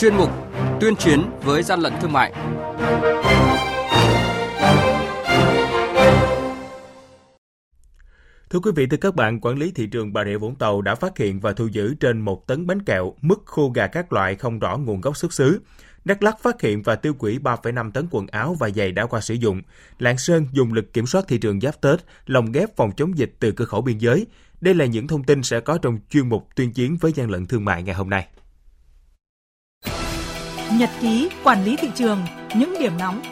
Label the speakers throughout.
Speaker 1: chuyên mục Tuyên chiến với gian lận thương mại.
Speaker 2: Thưa quý vị, thưa các bạn, quản lý thị trường Bà Rịa Vũng Tàu đã phát hiện và thu giữ trên một tấn bánh kẹo, mứt khô gà các loại không rõ nguồn gốc xuất xứ. Đắk Lắk phát hiện và tiêu hủy 3,5 tấn quần áo và giày đã qua sử dụng. Lạng Sơn dùng lực kiểm soát thị trường giáp Tết, lồng ghép phòng chống dịch từ cửa khẩu biên giới. Đây là những thông tin sẽ có trong chuyên mục tuyên chiến với gian lận thương mại ngày hôm nay.
Speaker 3: Nhật ký quản lý thị trường, những điểm nóng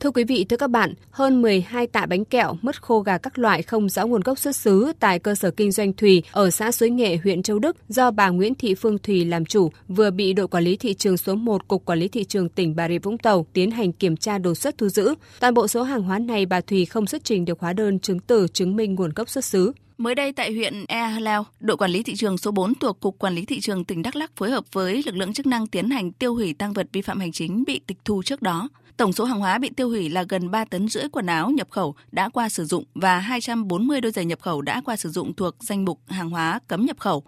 Speaker 4: Thưa quý vị, thưa các bạn, hơn 12 tạ bánh kẹo, mứt khô gà các loại không rõ nguồn gốc xuất xứ tại cơ sở kinh doanh Thùy ở xã Suối Nghệ, huyện Châu Đức do bà Nguyễn Thị Phương Thùy làm chủ vừa bị đội quản lý thị trường số 1 Cục Quản lý Thị trường tỉnh Bà Rịa Vũng Tàu tiến hành kiểm tra đột xuất thu giữ. Toàn bộ số hàng hóa này bà Thùy không xuất trình được hóa đơn chứng từ chứng minh nguồn gốc xuất xứ.
Speaker 5: Mới đây tại huyện Ea Leo, đội quản lý thị trường số 4 thuộc Cục Quản lý Thị trường tỉnh Đắk Lắk phối hợp với lực lượng chức năng tiến hành tiêu hủy tăng vật vi phạm hành chính bị tịch thu trước đó. Tổng số hàng hóa bị tiêu hủy là gần 3 tấn rưỡi quần áo nhập khẩu đã qua sử dụng và 240 đôi giày nhập khẩu đã qua sử dụng thuộc danh mục hàng hóa cấm nhập khẩu.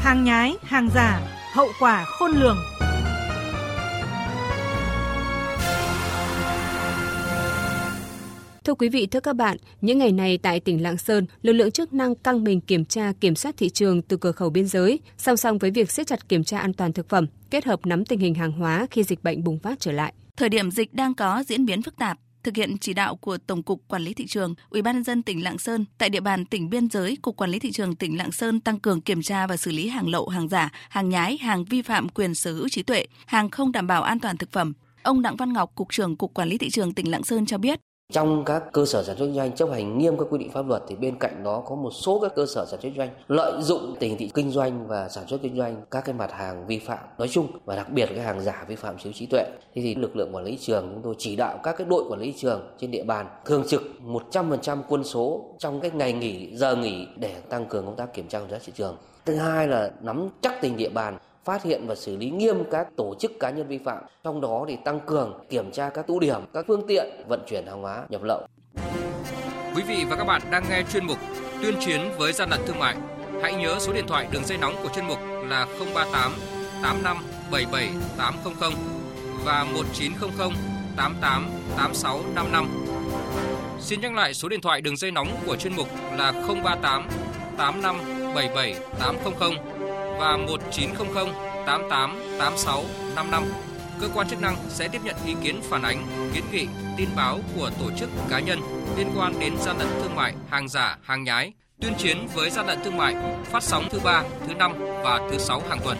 Speaker 3: Hàng nhái, hàng giả, hậu quả khôn lường.
Speaker 4: Thưa quý vị, thưa các bạn, những ngày này tại tỉnh Lạng Sơn, lực lượng chức năng căng mình kiểm tra kiểm soát thị trường từ cửa khẩu biên giới, song song với việc siết chặt kiểm tra an toàn thực phẩm, kết hợp nắm tình hình hàng hóa khi dịch bệnh bùng phát trở lại.
Speaker 5: Thời điểm dịch đang có diễn biến phức tạp, thực hiện chỉ đạo của Tổng cục Quản lý thị trường, Ủy ban nhân dân tỉnh Lạng Sơn tại địa bàn tỉnh biên giới, Cục Quản lý thị trường tỉnh Lạng Sơn tăng cường kiểm tra và xử lý hàng lậu, hàng giả, hàng nhái, hàng vi phạm quyền sở hữu trí tuệ, hàng không đảm bảo an toàn thực phẩm. Ông Đặng Văn Ngọc, Cục trưởng Cục Quản lý thị trường tỉnh Lạng Sơn cho biết,
Speaker 6: trong các cơ sở sản xuất kinh doanh chấp hành nghiêm các quy định pháp luật thì bên cạnh đó có một số các cơ sở sản xuất kinh doanh lợi dụng tình thị kinh doanh và sản xuất kinh doanh các cái mặt hàng vi phạm nói chung và đặc biệt cái hàng giả vi phạm chiếu trí tuệ. Thì, thì lực lượng quản lý trường chúng tôi chỉ đạo các cái đội quản lý trường trên địa bàn thường trực 100% quân số trong cái ngày nghỉ giờ nghỉ để tăng cường công tác kiểm tra giám sát thị trường. Thứ hai là nắm chắc tình địa bàn phát hiện và xử lý nghiêm các tổ chức cá nhân vi phạm, trong đó thì tăng cường kiểm tra các tụ điểm, các phương tiện vận chuyển hàng hóa nhập lậu.
Speaker 1: Quý vị và các bạn đang nghe chuyên mục Tuyên chiến với gian lận thương mại. Hãy nhớ số điện thoại đường dây nóng của chuyên mục là 038 85 77 800 và 1900 88 86 55. Xin nhắc lại số điện thoại đường dây nóng của chuyên mục là 038 85 77 800 và 1900 88 86 55. Cơ quan chức năng sẽ tiếp nhận ý kiến phản ánh, kiến nghị, tin báo của tổ chức cá nhân liên quan đến gian lận thương mại, hàng giả, hàng nhái, tuyên chiến với gian lận thương mại, phát sóng thứ ba, thứ năm và thứ sáu hàng tuần.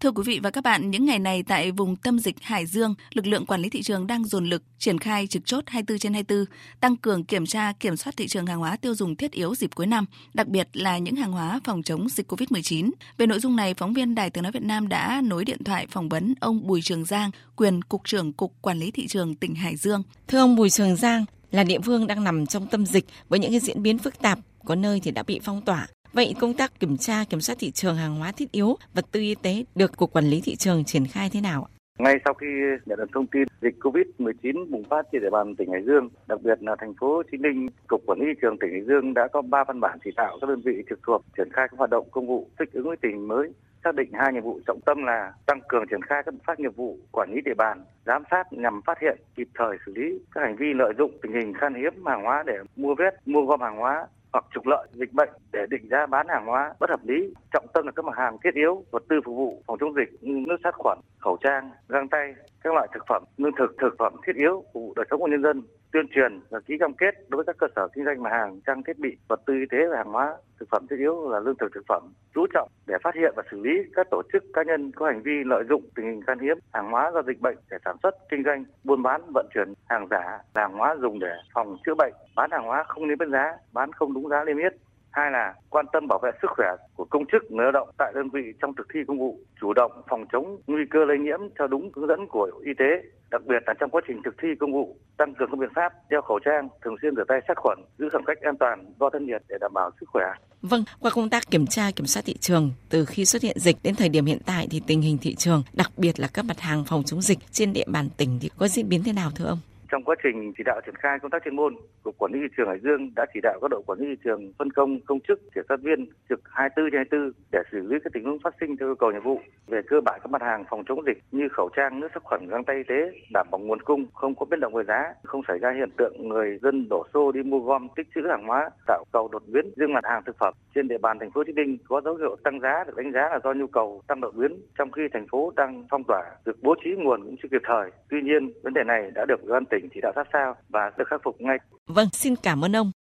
Speaker 5: Thưa quý vị và các bạn, những ngày này tại vùng tâm dịch Hải Dương, lực lượng quản lý thị trường đang dồn lực triển khai trực chốt 24 trên 24, tăng cường kiểm tra kiểm soát thị trường hàng hóa tiêu dùng thiết yếu dịp cuối năm, đặc biệt là những hàng hóa phòng chống dịch COVID-19. Về nội dung này, phóng viên Đài Tiếng nói Việt Nam đã nối điện thoại phỏng vấn ông Bùi Trường Giang, quyền cục trưởng Cục Quản lý thị trường tỉnh Hải Dương.
Speaker 7: Thưa ông Bùi Trường Giang, là địa phương đang nằm trong tâm dịch với những cái diễn biến phức tạp, có nơi thì đã bị phong tỏa, Vậy công tác kiểm tra, kiểm soát thị trường hàng hóa thiết yếu, vật tư y tế được Cục Quản lý Thị trường triển khai thế nào ạ?
Speaker 8: Ngay sau khi nhận được thông tin dịch COVID-19 bùng phát trên địa bàn tỉnh Hải Dương, đặc biệt là thành phố Hồ Chí Minh, Cục Quản lý thị trường tỉnh Hải Dương đã có 3 văn bản chỉ đạo các đơn vị trực thuộc triển khai các hoạt động công vụ thích ứng với tình hình mới, xác định hai nhiệm vụ trọng tâm là tăng cường triển khai các biện pháp nghiệp vụ quản lý địa bàn, giám sát nhằm phát hiện kịp thời xử lý các hành vi lợi dụng tình hình khan hiếm hàng hóa để mua vét, mua gom hàng hóa hoặc trục lợi dịch bệnh để định giá bán hàng hóa bất hợp lý. Trọng tâm là các mặt hàng thiết yếu, vật tư phục vụ phòng chống dịch như nước sát khuẩn, khẩu trang, găng tay, các loại thực phẩm, lương thực, thực phẩm thiết yếu phục vụ đời sống của nhân dân tuyên truyền và ký cam kết đối với các cơ sở kinh doanh mặt hàng trang thiết bị vật tư y tế và hàng hóa thực phẩm thiết yếu là lương thực thực phẩm chú trọng để phát hiện và xử lý các tổ chức cá nhân có hành vi lợi dụng tình hình khan hiếm hàng hóa do dịch bệnh để sản xuất kinh doanh buôn bán vận chuyển hàng giả hàng hóa dùng để phòng chữa bệnh. Bán hàng hóa không niêm yết giá bán không đúng giá niêm yết hai là quan tâm bảo vệ sức khỏe của công chức người lao động tại đơn vị trong thực thi công vụ chủ động phòng chống nguy cơ lây nhiễm theo đúng hướng dẫn của y tế đặc biệt là trong quá trình thực thi công vụ tăng cường các biện pháp đeo khẩu trang thường xuyên rửa tay sát khuẩn giữ khoảng cách an toàn đo thân nhiệt để đảm bảo sức khỏe
Speaker 7: Vâng, qua công tác kiểm tra kiểm soát thị trường từ khi xuất hiện dịch đến thời điểm hiện tại thì tình hình thị trường, đặc biệt là các mặt hàng phòng chống dịch trên địa bàn tỉnh thì có diễn biến thế nào thưa ông?
Speaker 8: Trong quá trình chỉ đạo triển khai công tác chuyên môn, Cục Quản lý thị trường Hải Dương đã chỉ đạo các đội quản lý thị trường phân công công chức, kiểm soát viên trực 24 trên 24 để xử lý các tình huống phát sinh theo yêu cầu nhiệm vụ. Về cơ bản các mặt hàng phòng chống dịch như khẩu trang, nước sát khuẩn, găng tay y tế đảm bảo nguồn cung, không có biến động về giá, không xảy ra hiện tượng người dân đổ xô đi mua gom tích trữ hàng hóa, tạo cầu đột biến riêng mặt hàng thực phẩm trên địa bàn thành phố Hồ Chí Minh có dấu hiệu tăng giá được đánh giá là do nhu cầu tăng đột biến trong khi thành phố đang phong tỏa, việc bố trí nguồn cũng chưa kịp thời. Tuy nhiên, vấn đề này đã được ủy ban tỉnh chỉ đạo sát sao và được khắc phục ngay.
Speaker 7: Vâng, xin cảm ơn ông.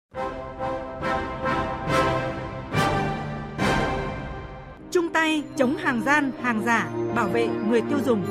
Speaker 3: Chung tay chống hàng gian, hàng giả, bảo vệ người tiêu dùng.